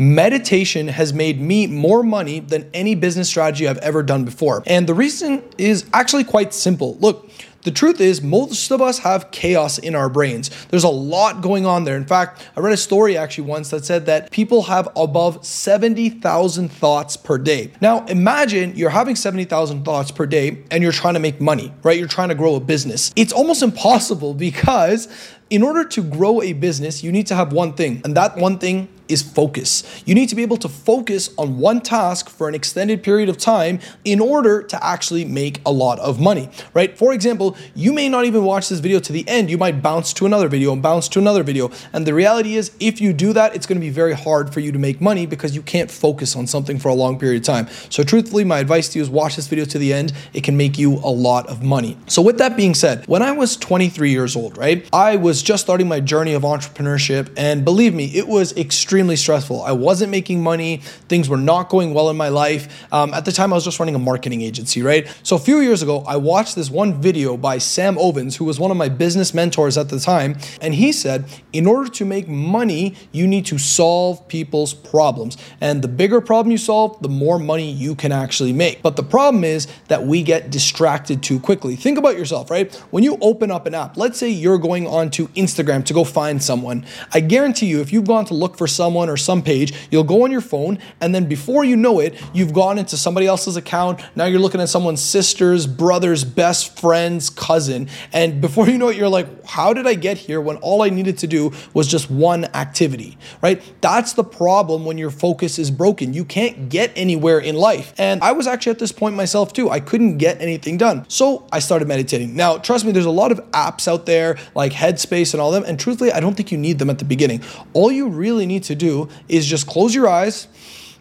Meditation has made me more money than any business strategy I've ever done before. And the reason is actually quite simple. Look, the truth is, most of us have chaos in our brains. There's a lot going on there. In fact, I read a story actually once that said that people have above 70,000 thoughts per day. Now, imagine you're having 70,000 thoughts per day and you're trying to make money, right? You're trying to grow a business. It's almost impossible because in order to grow a business, you need to have one thing, and that one thing is focus. You need to be able to focus on one task for an extended period of time in order to actually make a lot of money, right? For example, you may not even watch this video to the end. You might bounce to another video and bounce to another video. And the reality is, if you do that, it's going to be very hard for you to make money because you can't focus on something for a long period of time. So, truthfully, my advice to you is watch this video to the end. It can make you a lot of money. So, with that being said, when I was 23 years old, right, I was just starting my journey of entrepreneurship. And believe me, it was extremely extremely stressful. I wasn't making money. Things were not going well in my life. Um, at the time, I was just running a marketing agency, right? So a few years ago, I watched this one video by Sam Ovens, who was one of my business mentors at the time. And he said, in order to make money, you need to solve people's problems. And the bigger problem you solve, the more money you can actually make. But the problem is that we get distracted too quickly. Think about yourself, right? When you open up an app, let's say you're going onto Instagram to go find someone. I guarantee you, if you've gone to look for someone, someone or some page, you'll go on your phone, and then before you know it, you've gone into somebody else's account. Now you're looking at someone's sister's, brother's, best friend's cousin. And before you know it, you're like, how did I get here when all I needed to do was just one activity, right? That's the problem when your focus is broken. You can't get anywhere in life. And I was actually at this point myself too. I couldn't get anything done. So I started meditating. Now, trust me, there's a lot of apps out there like Headspace and all them. And truthfully, I don't think you need them at the beginning. All you really need to do is just close your eyes,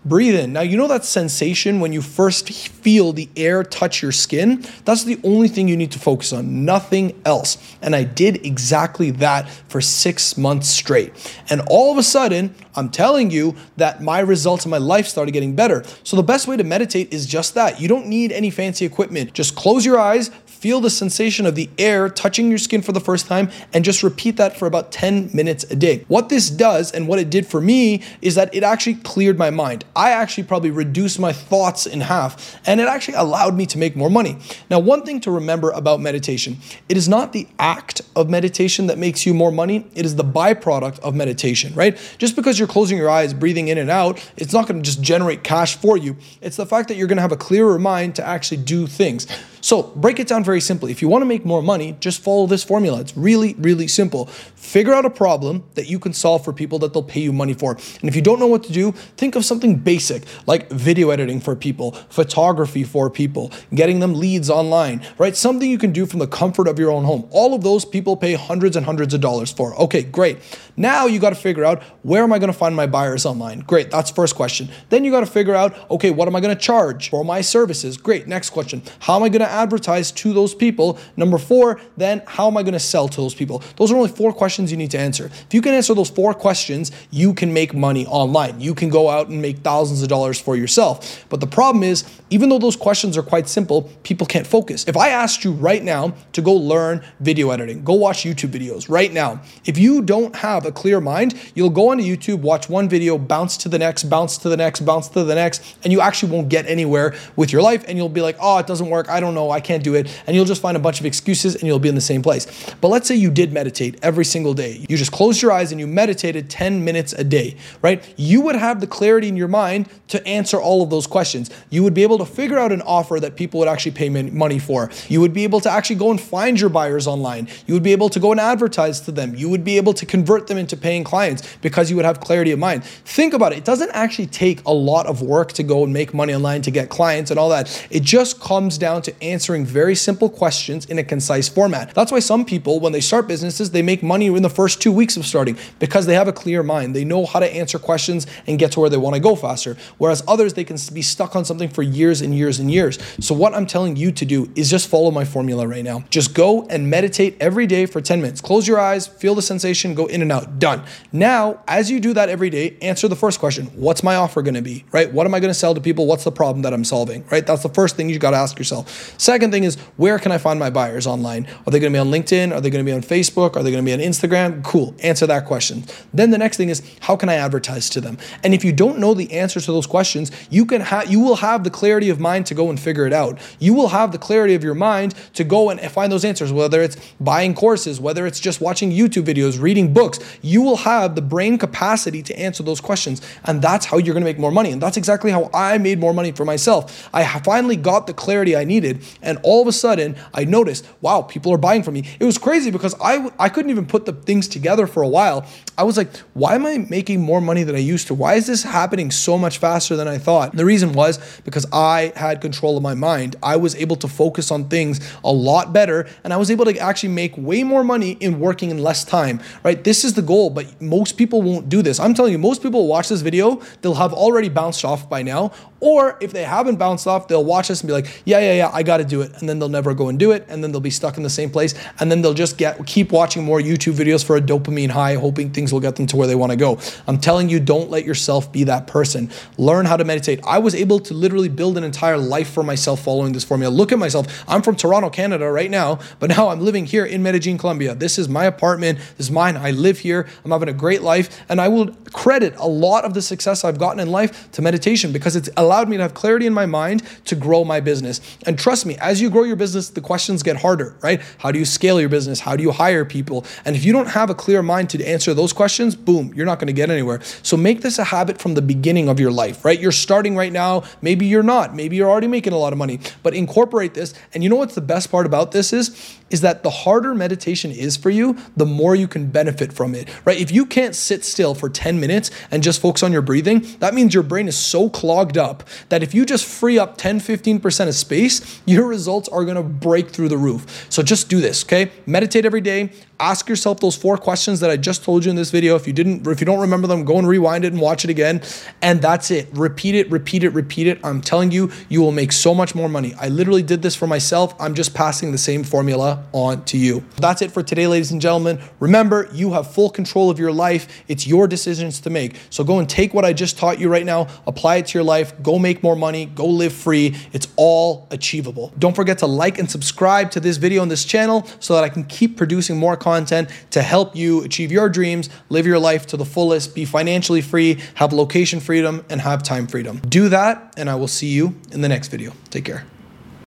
breathe in. Now, you know that sensation when you first feel the air touch your skin? That's the only thing you need to focus on, nothing else. And I did exactly that for six months straight. And all of a sudden, I'm telling you that my results in my life started getting better. So, the best way to meditate is just that. You don't need any fancy equipment. Just close your eyes, Feel the sensation of the air touching your skin for the first time and just repeat that for about 10 minutes a day. What this does and what it did for me is that it actually cleared my mind. I actually probably reduced my thoughts in half and it actually allowed me to make more money. Now, one thing to remember about meditation it is not the act of meditation that makes you more money, it is the byproduct of meditation, right? Just because you're closing your eyes, breathing in and out, it's not to just generate cash for you. It's the fact that you're to have a clearer mind to actually do things. So, break it down very simply. If you want to make more money, just follow this formula. It's really, really simple. Figure out a problem that you can solve for people that they'll pay you money for. And if you don't know what to do, think of something basic like video editing for people, photography for people, getting them leads online, right? Something you can do from the comfort of your own home. All of those people pay hundreds and hundreds of dollars for. Okay, great. Now you got to figure out where am I going to find my buyers online? Great, that's first question. Then you got to figure out, okay, what am I going to charge for my services? Great, next question. How am I going to advertise to those people? Number four, then how am I going to sell to those people? Those are only four questions you need to answer. If you can answer those four questions, you can make money online. You can go out and make thousands of dollars for yourself. But the problem is, even though those questions are quite simple, people can't focus. If I asked you right now to go learn video editing, go watch YouTube videos right now, if you don't have a clear mind, you'll go onto YouTube, watch one video, bounce to the next, bounce to the next, bounce to the next, and you actually won't get anywhere with your life. And you'll be like, oh, it doesn't work. I don't. I can't do it. And you'll just find a bunch of excuses and you'll be in the same place. But let's say you did meditate every single day. You just closed your eyes and you meditated 10 minutes a day, right? You would have the clarity in your mind to answer all of those questions. You would be able to figure out an offer that people would actually pay money for. You would be able to actually go and find your buyers online. You would be able to go and advertise to them. You would be able to convert them into paying clients because you would have clarity of mind. Think about it. It doesn't actually take a lot of work to go and make money online to get clients and all that. It just comes down to answering very simple questions in a concise format. That's why some people, when they start businesses, they make money in the first two weeks of starting because they have a clear mind. They know how to answer questions and get to where they want to go faster. Whereas others, they can be stuck on something for years and years and years. So, what I'm telling you to do is just follow my formula right now. Just go and meditate every day for 10 minutes. Close your eyes, feel the sensation, go in and out. Done. Now, as you do that every day, answer the first question What's my offer going to be? Right? What am I going to sell to people? What's the problem that I'm solving? Right? That's the first thing you got to ask yourself. Second thing is, where can I find my buyers online? Are they going to be on LinkedIn? Are they going to be on Facebook? Are they going to be on Instagram? Cool. Answer that question. Then the next thing is, how can I advertise to them? And if you don't know the answers to those questions, you can have you will have the clarity of mind to go and figure it out. You will have the clarity of your mind to go and find those answers, whether it's buying courses, whether it's just watching YouTube videos, reading books. You will have the brain capacity to answer those questions. And that's how you're going to make more money. And that's exactly how I made more money for myself. I finally got the clarity I needed. And all of a sudden, I noticed, wow, people are buying from me. It was crazy because I, I couldn't even put the things together for a while. I was like, why am I making more money than I used to? Why is this happening so much faster than I thought? The reason was because I had control of my mind. I was able to focus on things a lot better and I was able to actually make way more money in working in less time, right? This is the goal, but most people won't do this. I'm telling you, most people watch this video, they'll have already bounced off by now, or if they haven't bounced off, they'll watch this and be like, yeah, yeah, yeah, I got to do it. And then they'll never go and do it. And then they'll be stuck in the same place. And then they'll just get keep watching more YouTube videos for a dopamine high, hoping things will get them to where they want to go. I'm telling you, don't let yourself be that person. Learn how to meditate. I was able to literally build an entire life for myself following this formula. Look at myself. I'm from Toronto, Canada right now, but now I'm living here in Medellin, Colombia. This is my apartment. This is mine. I live here. I'm having a great life. And I will credit a lot of the success I've gotten in life to meditation because it's allowed me to have clarity in my mind to grow my business. And trust as you grow your business, the questions get harder, right? How do you scale your business? How do you hire people? And if you don't have a clear mind to answer those questions, boom, you're not going to get anywhere. So make this a habit from the beginning of your life, right? You're starting right now. Maybe you're not. Maybe you're already making a lot of money, but incorporate this. And you know what's the best part about this is? Is that the harder meditation is for you, the more you can benefit from it, right? If you can't sit still for 10 minutes and just focus on your breathing, that means your brain is so clogged up that if you just free up 10, 15% of space, your results are gonna break through the roof. So just do this, okay? Meditate every day. Ask yourself those four questions that I just told you in this video. If you didn't, if you don't remember them, go and rewind it and watch it again. And that's it. Repeat it, repeat it, repeat it. I'm telling you, you will make so much more money. I literally did this for myself. I'm just passing the same formula on to you. That's it for today, ladies and gentlemen. Remember, you have full control of your life. It's your decisions to make. So go and take what I just taught you right now, apply it to your life, go make more money, go live free. It's all achievable. Don't forget to like and subscribe to this video on this channel so that I can keep producing more content to help you achieve your dreams, live your life to the fullest, be financially free, have location freedom, and have time freedom. Do that, and I will see you in the next video. Take care.